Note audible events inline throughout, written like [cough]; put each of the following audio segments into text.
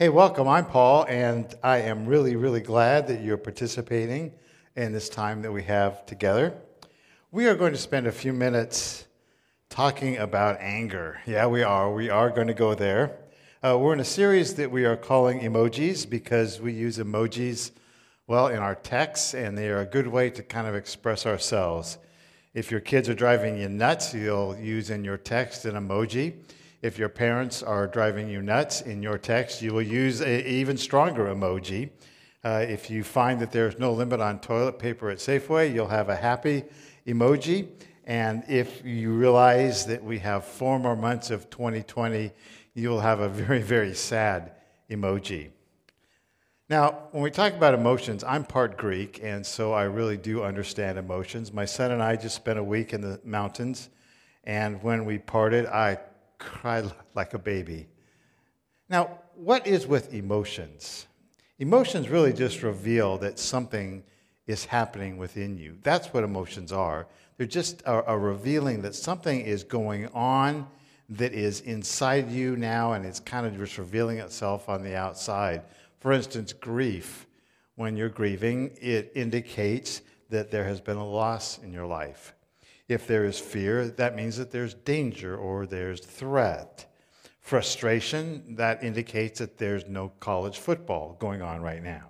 Hey, welcome. I'm Paul, and I am really, really glad that you're participating in this time that we have together. We are going to spend a few minutes talking about anger. Yeah, we are. We are going to go there. Uh, we're in a series that we are calling emojis because we use emojis, well, in our texts, and they are a good way to kind of express ourselves. If your kids are driving you nuts, you'll use in your text an emoji. If your parents are driving you nuts in your text, you will use an even stronger emoji. Uh, if you find that there's no limit on toilet paper at Safeway, you'll have a happy emoji. And if you realize that we have four more months of 2020, you'll have a very, very sad emoji. Now, when we talk about emotions, I'm part Greek, and so I really do understand emotions. My son and I just spent a week in the mountains, and when we parted, I cried like a baby. Now, what is with emotions? Emotions really just reveal that something is happening within you. That's what emotions are. They're just a, a, revealing that something is going on that is inside you now and it's kind of just revealing itself on the outside. For instance, grief. When you're grieving, it indicates that there has been a loss in your life. If there is fear, that means that there's danger or there's threat. Frustration, that indicates that there's no college football going on right now.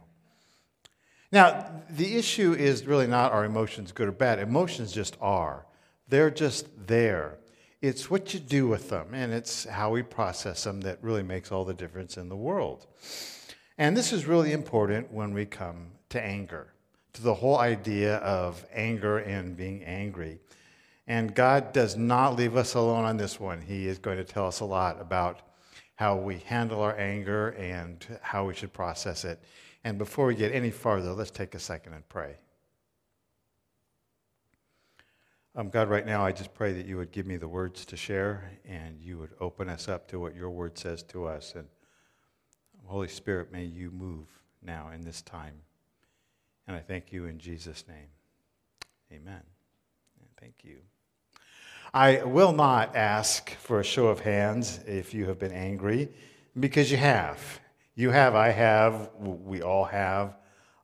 Now, the issue is really not are emotions good or bad? Emotions just are. They're just there. It's what you do with them, and it's how we process them that really makes all the difference in the world. And this is really important when we come to anger, to the whole idea of anger and being angry. And God does not leave us alone on this one. He is going to tell us a lot about how we handle our anger and how we should process it. And before we get any farther, let's take a second and pray. Um, God, right now, I just pray that you would give me the words to share and you would open us up to what your word says to us. And Holy Spirit, may you move now in this time. And I thank you in Jesus' name. Amen. Thank you. I will not ask for a show of hands if you have been angry, because you have. You have, I have, we all have,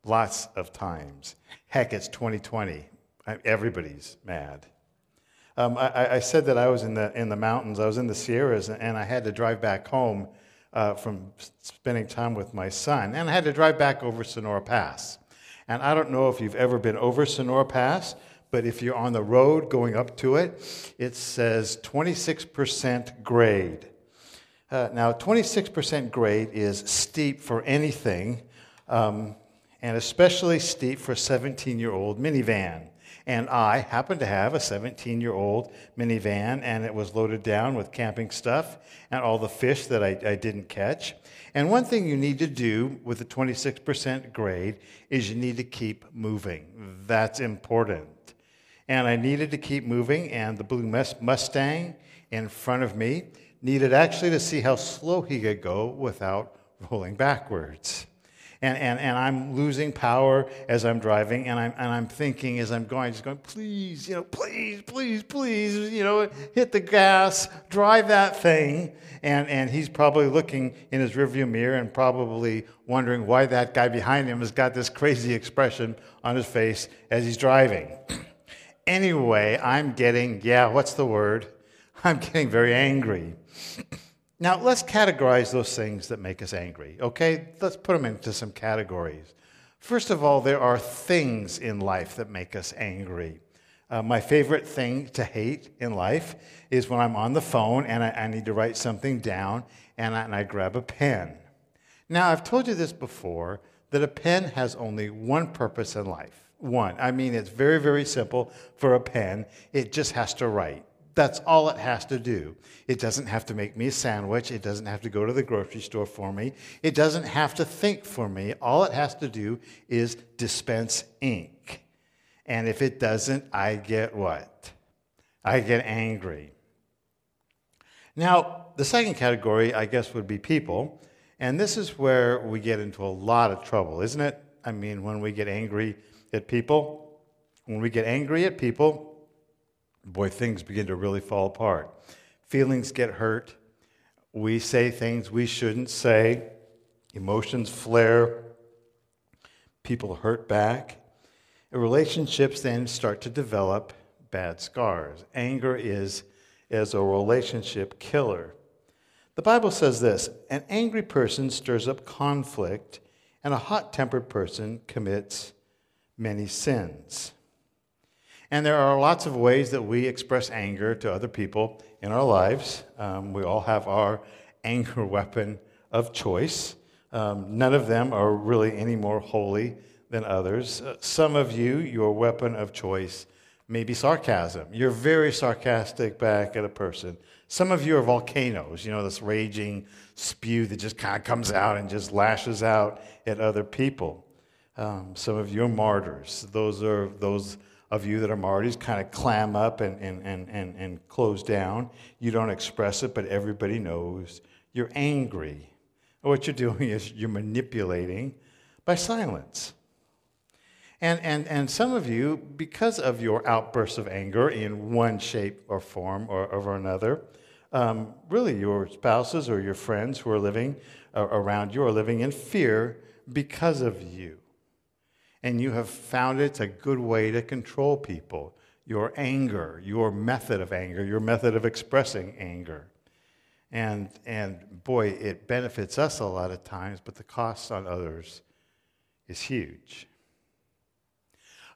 lots of times. Heck, it's 2020. Everybody's mad. Um, I, I, said that I was in the, in the mountains, I was in the Sierras, and I had to drive back home uh, from spending time with my son, and I had to drive back over Sonora Pass. And I don't know if you've ever been over Sonora Pass, but if you're on the road going up to it, it says 26% grade. Uh, now, 26% grade is steep for anything, um, and especially steep for a 17 year old minivan. And I happen to have a 17 year old minivan, and it was loaded down with camping stuff and all the fish that I, I didn't catch. And one thing you need to do with a 26% grade is you need to keep moving. That's important and I needed to keep moving, and the blue Mustang in front of me needed actually to see how slow he could go without rolling backwards. And, and, and I'm losing power as I'm driving, and I'm, and I'm thinking as I'm going, just going, please, you know, please, please, please, you know, hit the gas, drive that thing. And, and he's probably looking in his rearview mirror and probably wondering why that guy behind him has got this crazy expression on his face as he's driving. [clears throat] Anyway, I'm getting, yeah, what's the word? [laughs] I'm getting very angry. [clears throat] Now, let's categorize those things that make us angry, okay? Let's put them into some categories. First of all, there are things in life that make us angry. Uh, my favorite thing to hate in life is when I'm on the phone and I, I need to write something down and I, and I grab a pen. Now, I've told you this before that a pen has only one purpose in life one. I mean, it's very, very simple for a pen. It just has to write. That's all it has to do. It doesn't have to make me a sandwich. It doesn't have to go to the grocery store for me. It doesn't have to think for me. All it has to do is dispense ink. And if it doesn't, I get what? I get angry. Now, the second category, I guess, would be people. And this is where we get into a lot of trouble, isn't it? I mean, when we get angry, at people, when we get angry at people, boy, things begin to really fall apart. Feelings get hurt. We say things we shouldn't say. Emotions flare, people hurt back, relationships then start to develop bad scars. Anger is, is a relationship killer. The Bible says this an angry person stirs up conflict, and a hot tempered person commits many sins. And there are lots of ways that we express anger to other people in our lives. Um, we all have our anger [laughs] weapon of choice. Um, none of them are really any more holy than others. Uh, some of you, your weapon of choice may be sarcasm. You're very sarcastic back at a person. Some of you are volcanoes, you know, this raging spew that just kind of comes out and just lashes out at other people. Um, some of you are martyrs. Those are those of you that are martyrs kind of clam up and, and, and, and, and close down. You don't express it, but everybody knows you're angry. what you're doing [laughs] is you're manipulating by silence. And, and, and some of you, because of your outbursts of anger in one shape or form or, or another, um, really your spouses or your friends who are living uh, around you are living in fear because of you. And you have found it's a good way to control people. Your anger, your method of anger, your method of expressing anger. And, and boy, it benefits us a lot of times, but the cost on others is huge.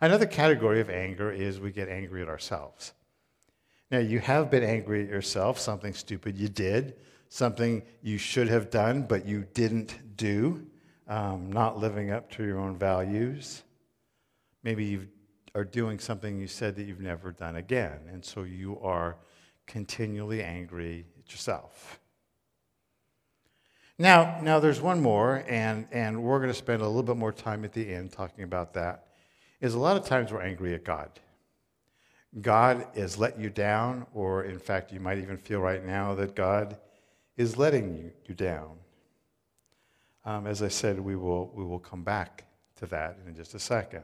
Another category of anger is we get angry at ourselves. Now, you have been angry at yourself, something stupid you did, something you should have done, but you didn't do, um, not living up to your own values. Maybe you are doing something you said that you've never done again, and so you are continually angry at yourself. Now, now there's one more, and, and we're going to spend a little bit more time at the end talking about that. Is a lot of times we're angry at God. God has let you down, or in fact, you might even feel right now that God is letting you, you down. Um, as I said, we will, we will come back to that in just a second.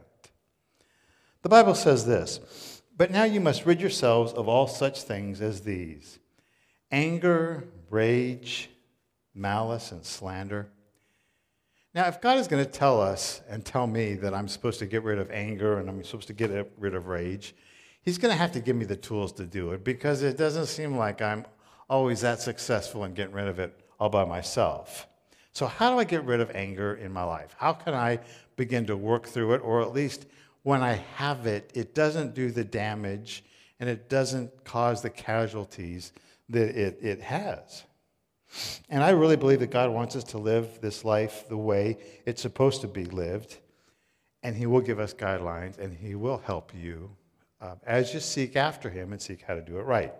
The Bible says this But now you must rid yourselves of all such things as these anger, rage, malice, and slander. Now, if God is going to tell us and tell me that I'm supposed to get rid of anger and I'm supposed to get rid of rage, He's going to have to give me the tools to do it because it doesn't seem like I'm always that successful in getting rid of it all by myself. So, how do I get rid of anger in my life? How can I begin to work through it, or at least when I have it, it doesn't do the damage and it doesn't cause the casualties that it, it has? And I really believe that God wants us to live this life the way it's supposed to be lived. And He will give us guidelines and He will help you uh, as you seek after Him and seek how to do it right.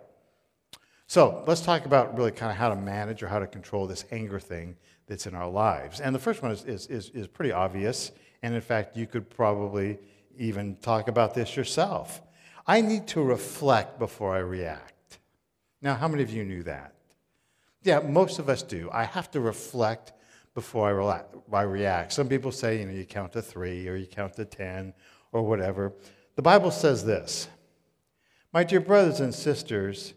So let's talk about really kind of how to manage or how to control this anger thing that's in our lives. And the first one is, is, is, is pretty obvious. And in fact, you could probably even talk about this yourself. I need to reflect before I react. Now, how many of you knew that? Yeah, most of us do. I have to reflect before I, I react. Some people say, you know, you count to three or you count to 10 or whatever. The Bible says this My dear brothers and sisters,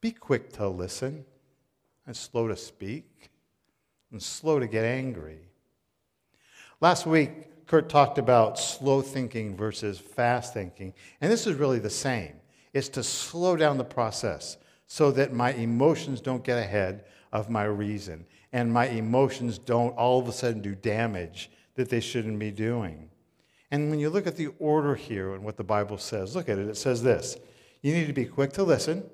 be quick to listen and slow to speak and slow to get angry. Last week, Kurt talked about slow thinking versus fast thinking, and this is really the same. It's to slow down the process so that my emotions don't get ahead of my reason and my emotions don't all of a sudden do damage that they shouldn't be doing. And when you look at the order here and what the Bible says, look at it. It says this you need to be quick to listen,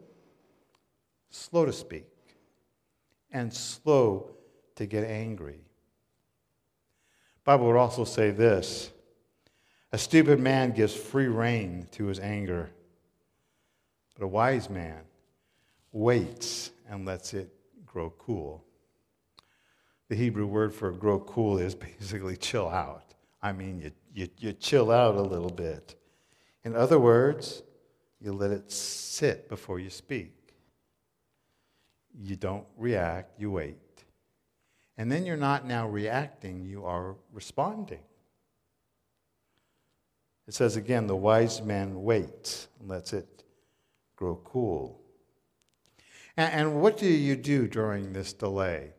slow to speak, and slow to get angry. Bible would also say this a stupid man gives free rein to his anger, but a wise man waits and lets it grow cool. The Hebrew word for grow cool is basically [laughs] chill out. I mean, you, you, you chill out a little bit. In other words, you let it sit before you speak. You don't react, you wait. And then you're not now reacting, you are responding. It says again, the wise man waits and lets it grow cool. And, and what do you do during this delay?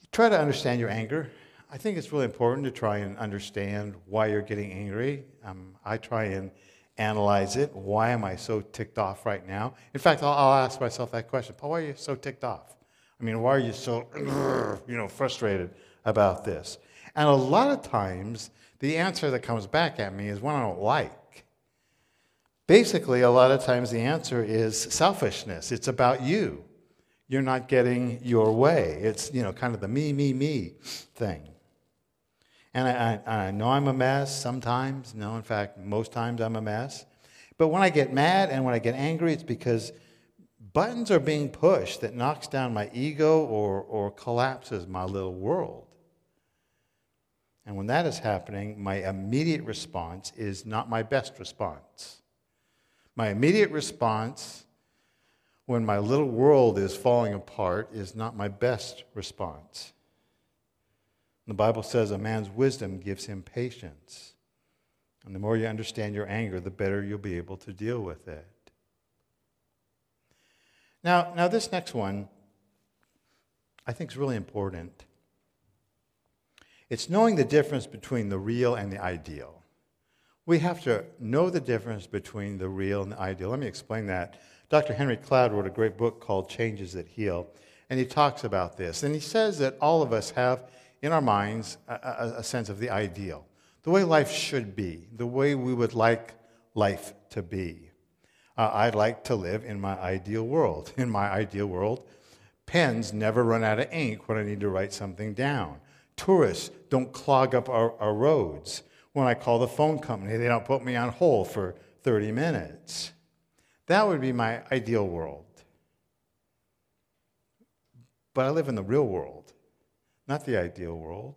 You try to understand your anger. I think it's really important to try and understand why you're getting angry. Um, I try and analyze it. Why am I so ticked off right now? In fact, I'll, I'll ask myself that question Paul, why are you so ticked off? I mean, why are you so, [clears throat] you know, frustrated about this? And a lot of times, the answer that comes back at me is one I don't like. Basically, a lot of times the answer is selfishness. It's about you. You're not getting your way. It's, you know, kind of the me, me, me thing. And I, I, I know I'm a mess sometimes. No, in fact, most times I'm a mess. But when I get mad and when I get angry, it's because buttons are being pushed that knocks down my ego or, or collapses my little world. And when that is happening, my immediate response is not my best response. My immediate response when my little world is falling apart is not my best response. The Bible says a man's wisdom gives him patience. And the more you understand your anger, the better you'll be able to deal with it. Now, now this next one I think is really important. It's knowing the difference between the real and the ideal. We have to know the difference between the real and the ideal. Let me explain that. Dr. Henry Cloud wrote a great book called Changes That Heal, and he talks about this. And he says that all of us have in our minds a, a, a sense of the ideal, the way life should be, the way we would like life to be. Uh, I'd like to live in my ideal world. [laughs] In my ideal world, pens never run out of ink when I need to write something down. Tourists don't clog up our, our roads. When I call the phone company, they don't put me on hold for 30 minutes. That would be my ideal world. But I live in the real world not the ideal world.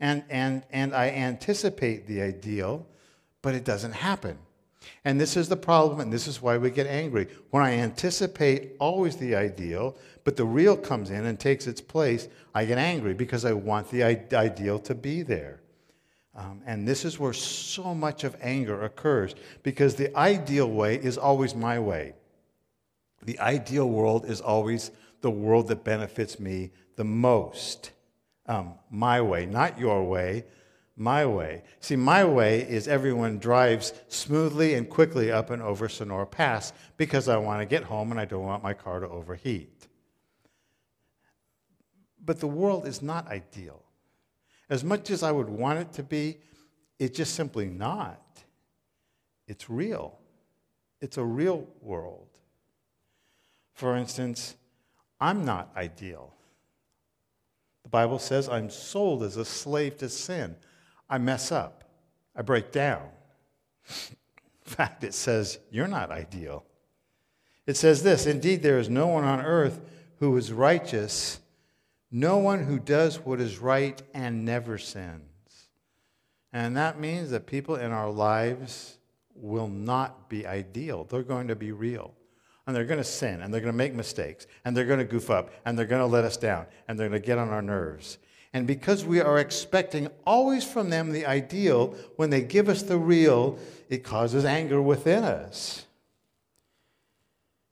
And, and, and I anticipate the ideal, but it doesn't happen. And this is the problem, and this is why we get angry. When I anticipate always the ideal, but the real comes in and takes its place, I get angry because I want the ideal to be there. Um, and this is where so much of anger occurs because the ideal way is always my way. The ideal world is always the world that benefits me the most. Um, my way, not your way, my way. See, my way is everyone drives smoothly and quickly up and over Sonora Pass because I want to get home and I don't want my car to overheat. But the world is not ideal. As much as I would want it to be, it's just simply not. It's real. It's a real world. For instance, I'm not ideal. The Bible says I'm sold as a slave to sin. I mess up, I break down. In fact, it says, You're not ideal. It says this Indeed, there is no one on earth who is righteous, no one who does what is right and never sins. And that means that people in our lives will not be ideal, they're going to be real and they're going to sin and they're going to make mistakes and they're going to goof up and they're going to let us down and they're going to get on our nerves. And because we are expecting always from them the ideal, when they give us the real, it causes anger within us.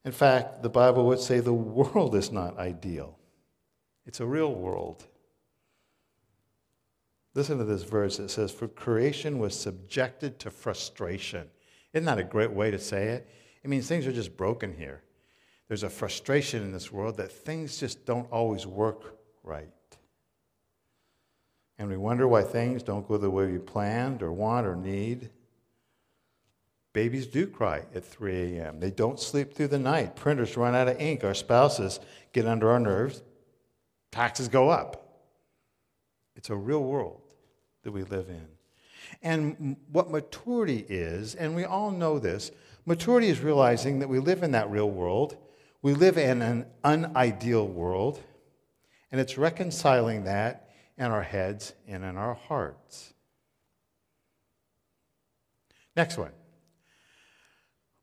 In fact, the Bible would say the world is not ideal, it's a real world. Listen to this verse. It says, For creation was subjected to frustration. Isn't that a great way to say it? It means things are just broken here. There's a frustration in this world that things just don't always work right. And we wonder why things don't go the way we planned or want or need. Babies do cry at 3 a.m. They don't sleep through the night. Printers run out of ink. Our spouses get under our nerves. Taxes go up. It's a real world that we live in. And what maturity is, and we all know this, Maturity is realizing that we live in that real world, we live in an unideal world, and it's reconciling that in our heads and in our hearts. Next one.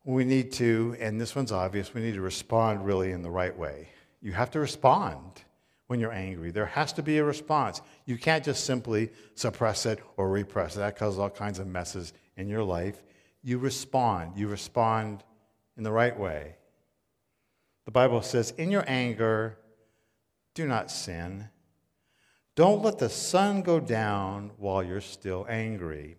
We need to, and this one's obvious, we need to respond really in the right way. You have to respond when you're angry. There has to be a response. You can't just simply suppress it or repress it. That causes all kinds of messes in your life you respond. You respond in the right way. The Bible says, in your anger, do not sin. Don't let the sun go down while you're still angry.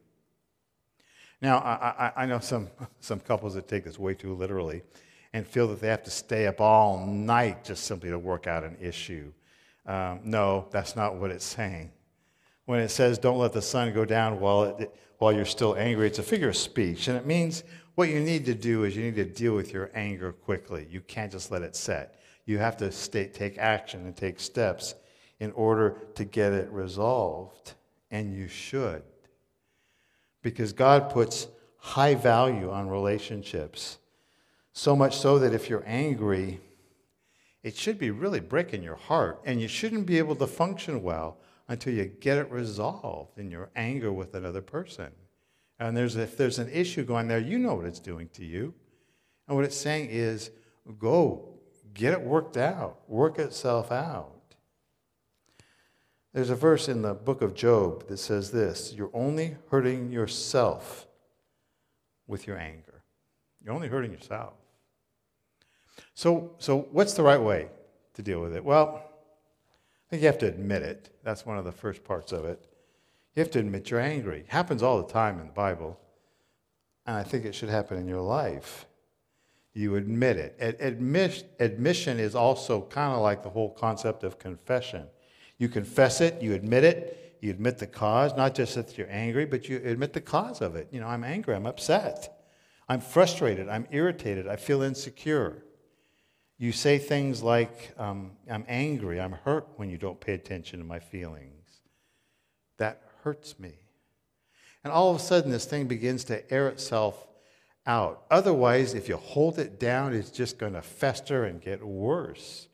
Now, I, I, I, know some, [laughs] some couples that take this way too literally and feel that they have to stay up all night just simply to work out an issue. Um, no, that's not what it's saying. When it says, don't let the sun go down while, it, while you're still angry, it's a figure of speech. And it means what you need to do is you need to deal with your anger quickly. You can't just let it set. You have to stay, take action and take steps in order to get it resolved. And you should. Because God puts high value on relationships. So much so that if you're angry, it should be really breaking your heart. And you shouldn't be able to function well until you get it resolved in your anger with another person. And there's, if there's an issue going there, you know what it's doing to you. And what it's saying is go, get it worked out, work itself out. There's a verse in the book of Job that says this You're only hurting yourself with your anger. You're only hurting yourself. So, so what's the right way to deal with it? Well, I think you have to admit it. That's one of the first parts of it. You have to admit you're angry. It happens all the time in the Bible. And I think it should happen in your life. You admit it. Admission is also kind of like the whole concept of confession. You confess it, you admit it, you admit the cause, not just that you're angry, but you admit the cause of it. You know, I'm angry, I'm upset, I'm frustrated, I'm irritated, I feel insecure. You say things like, um, I'm angry, I'm hurt when you don't pay attention to my feelings. That hurts me. And all of a sudden, this thing begins to air itself out. Otherwise, if you hold it down, it's just going to fester and get worse.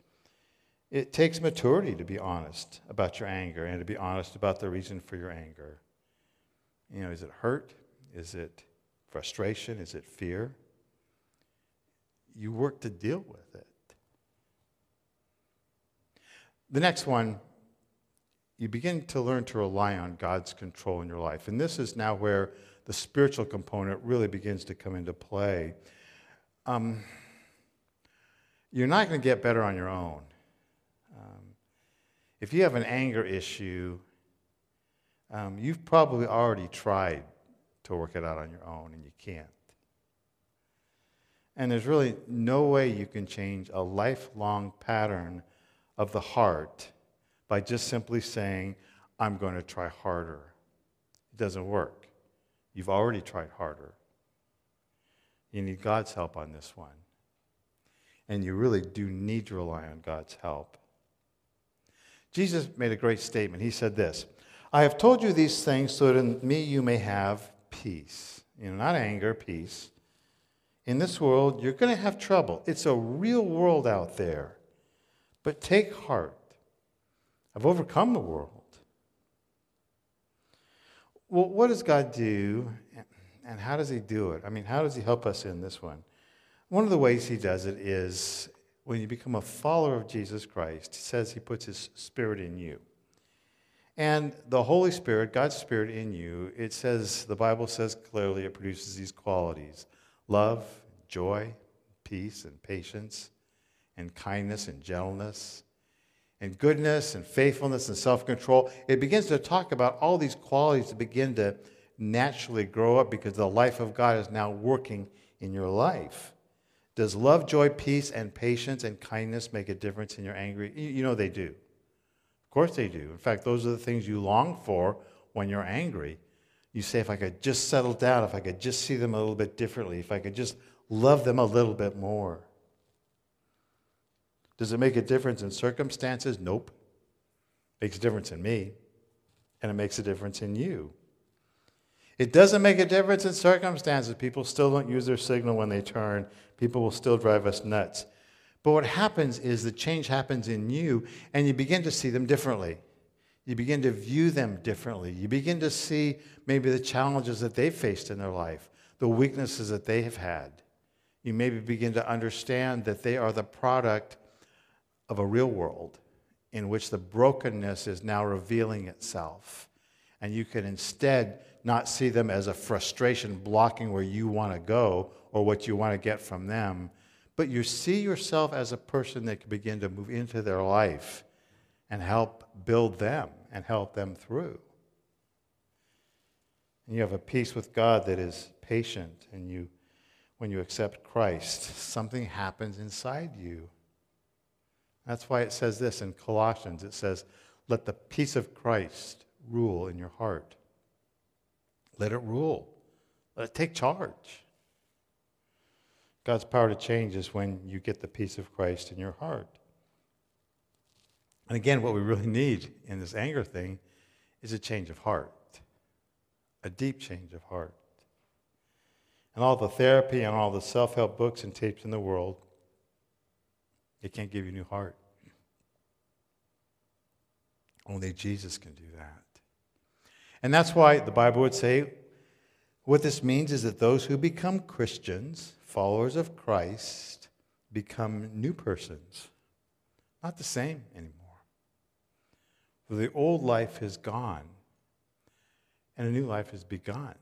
It takes maturity to be honest about your anger and to be honest about the reason for your anger. You know, is it hurt? Is it frustration? Is it fear? You work to deal with it. The next one, you begin to learn to rely on God's control in your life. And this is now where the spiritual component really begins to come into play. Um, you're not going to get better on your own. If you have an anger issue, um, you've probably already tried to work it out on your own and you can't. And there's really no way you can change a lifelong pattern of the heart by just simply saying, I'm going to try harder. It doesn't work. You've already tried harder. You need God's help on this one. And you really do need to rely on God's help. Jesus made a great statement. He said this I have told you these things so that in me you may have peace. You know, not anger, peace. In this world, you're going to have trouble. It's a real world out there. But take heart. I've overcome the world. Well, what does God do, and how does He do it? I mean, how does He help us in this one? One of the ways He does it is when you become a follower of Jesus Christ, he says he puts his spirit in you. And the Holy Spirit, God's Spirit in you, it says, the Bible says clearly it produces these qualities love, joy, peace, and patience, and kindness, and gentleness, and goodness, and faithfulness, and self control. It begins to talk about all these qualities that begin to naturally grow up because the life of God is now working in your life. Does love, joy, peace, and patience and kindness make a difference in your angry? You know they do. Of course they do. In fact, those are the things you long for when you're angry. You say, if I could just settle down, if I could just see them a little bit differently, if I could just love them a little bit more. Does it make a difference in circumstances? Nope. Makes a difference in me, and it makes a difference in you. It doesn't make a difference in circumstances. People still don't use their signal when they turn people will still drive us nuts. But what happens is the change happens in you, and you begin to see them differently. You begin to view them differently. You begin to see maybe the challenges that they've faced in their life, the weaknesses that they have had. You maybe begin to understand that they are the product of a real world in which the brokenness is now revealing itself. And you can instead not see them as a frustration blocking where you want to go or what you want to get from them, but you see yourself as a person that can begin to move into their life and help build them and help them through. And you have a peace with God that is patient, and you, when you accept Christ, something happens inside you. That's why it says this in Colossians it says, Let the peace of Christ rule in your heart. Let it rule, let it take charge. God's power to change is when you get the peace of Christ in your heart. And again, what we really need in this anger thing is a change of heart, a deep change of heart. And all the therapy and all the self help books and tapes in the world, it can't give you a new heart. Only Jesus can do that. And that's why the Bible would say what this means is that those who become Christians, followers of Christ, become new persons, not the same anymore. The old life is gone and a new life has begun.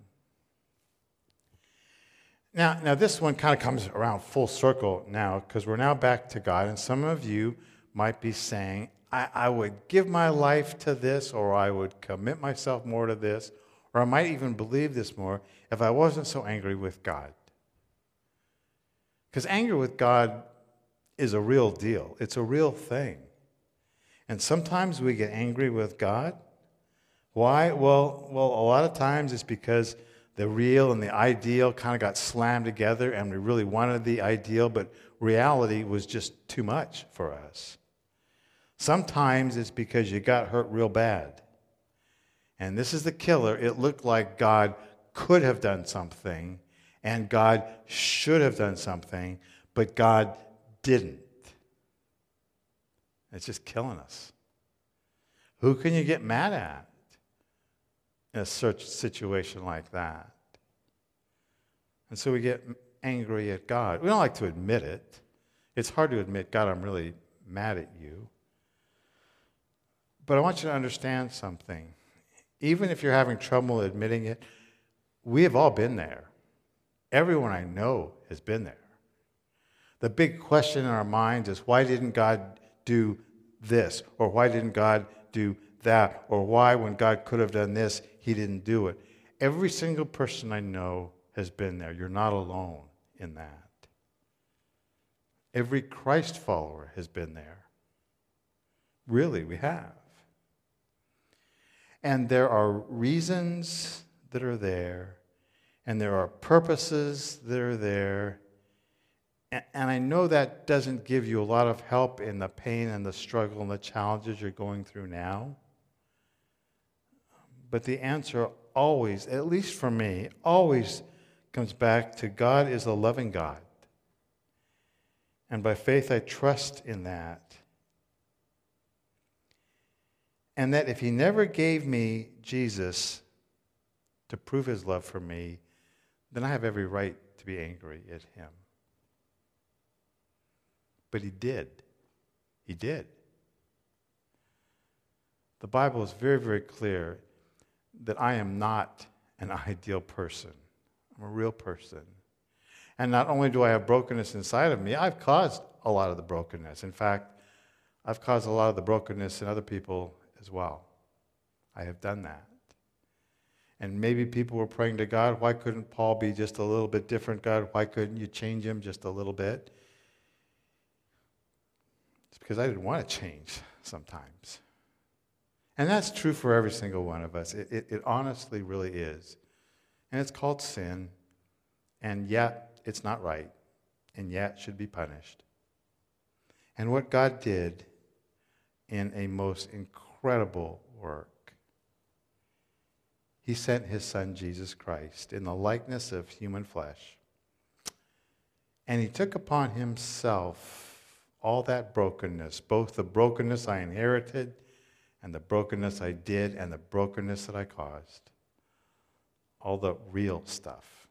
Now, now this one kind of comes around full circle now because we're now back to God, and some of you might be saying, I, I would give my life to this, or I would commit myself more to this, or I might even believe this more if I wasn't so angry with God. Because anger with God is a real deal, it's a real thing. And sometimes we get angry with God. Why? Well, well, a lot of times it's because the real and the ideal kind of got slammed together and we really wanted the ideal, but reality was just too much for us. Sometimes it's because you got hurt real bad. And this is the killer. It looked like God could have done something and God should have done something, but God didn't. It's just killing us. Who can you get mad at in a such situation like that? And so we get angry at God. We don't like to admit it. It's hard to admit, God, I'm really mad at you. But I want you to understand something. Even if you're having trouble admitting it, we have all been there. Everyone I know has been there. The big question in our minds is why didn't God do this? Or why didn't God do that? Or why, when God could have done this, he didn't do it? Every single person I know has been there. You're not alone in that. Every Christ follower has been there. Really, we have. And there are reasons that are there, and there are purposes that are there, and I know that doesn't give you a lot of help in the pain and the struggle and the challenges you're going through now. But the answer always, at least for me, always comes back to God is a loving God. And by faith, I trust in that. And that if He never gave me Jesus to prove His love for me, then I have every right to be angry at Him. But he did. He did. The Bible is very, very clear that I am not an ideal person. I'm a real person. And not only do I have brokenness inside of me, I've caused a lot of the brokenness. In fact, I've caused a lot of the brokenness in other people as well. I have done that. And maybe people were praying to God, why couldn't Paul be just a little bit different, God? Why couldn't you change him just a little bit? It's because I didn't want to change sometimes. And that's true for every single one of us. It, it, it, honestly really is. And it's called sin, and yet it's not right, and yet should be punished. And what God did in a most incredible work, He sent His Son, Jesus Christ, in the likeness of human flesh. And He took upon Himself all that brokenness, both the brokenness I inherited and the brokenness I did and the brokenness that I caused, all the real stuff.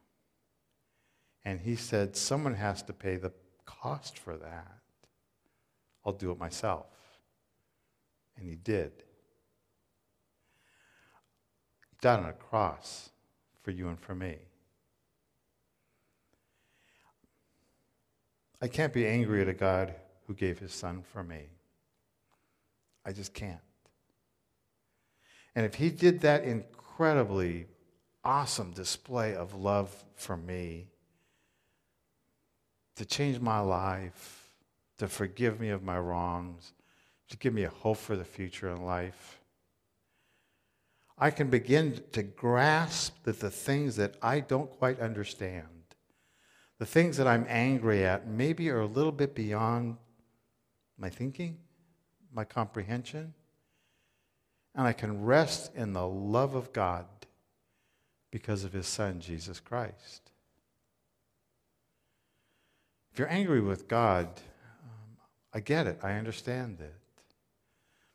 And he said, Someone has to pay the cost for that. I'll do it myself. And he did. He died on a cross for you and for me. I can't be angry at a God who gave his son for me. I just can't. And if he did that incredibly awesome display of love for me, to change my life, to forgive me of my wrongs, to give me a hope for the future in life, I can begin to grasp that the things that I don't quite understand, the things that I'm angry at, maybe are a little bit beyond my thinking, my comprehension. And I can rest in the love of God because of his son, Jesus Christ. If you're angry with God, um, I get it, I understand it.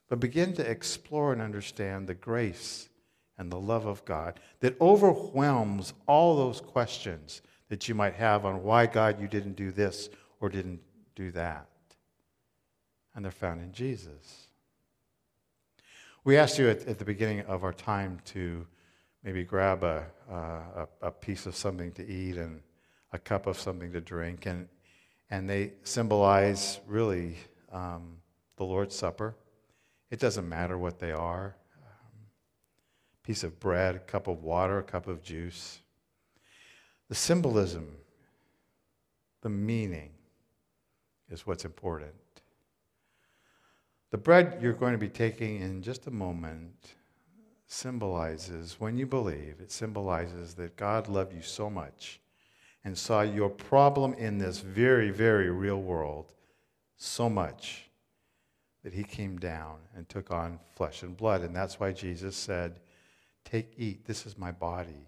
But begin to explore and understand the grace and the love of God that overwhelms all those questions that you might have on why, God, you didn't do this or didn't do that. And they're found in Jesus. We asked you at, at the beginning of our time to maybe grab a, uh, a, a, piece of something to eat and a cup of something to drink, and, and they symbolize really um, the Lord's Supper. It doesn't matter what they are um, piece of bread, a cup of water, a cup of juice. The symbolism, the meaning is what's important. The bread you're going to be taking in just a moment symbolizes, when you believe, it symbolizes that God loved you so much and saw your problem in this very, very real world so much that he came down and took on flesh and blood. And that's why Jesus said, Take, eat, this is my body,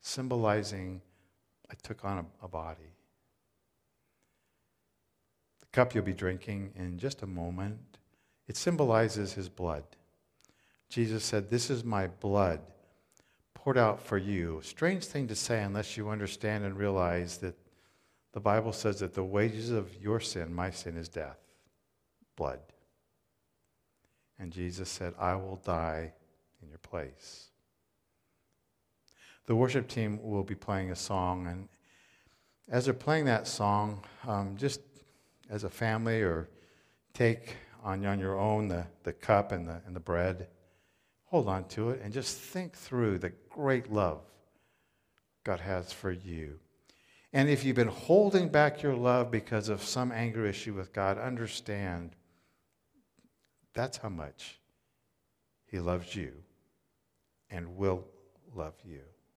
symbolizing I took on a, a body. The cup you'll be drinking in just a moment it symbolizes his blood. Jesus said, This is my blood poured out for you. Strange thing to say unless you understand and realize that the Bible says that the wages of your sin, my sin, is death, blood. And Jesus said, I will die in your place. The worship team will be playing a song, and as they're playing that song, um, just as a family or take on, on your own the, the cup and the, and the bread. Hold on to it and just think through the great love God has for you. And if you've been holding back your love because of some anger issue with God, understand that's how much He loves you and will love you.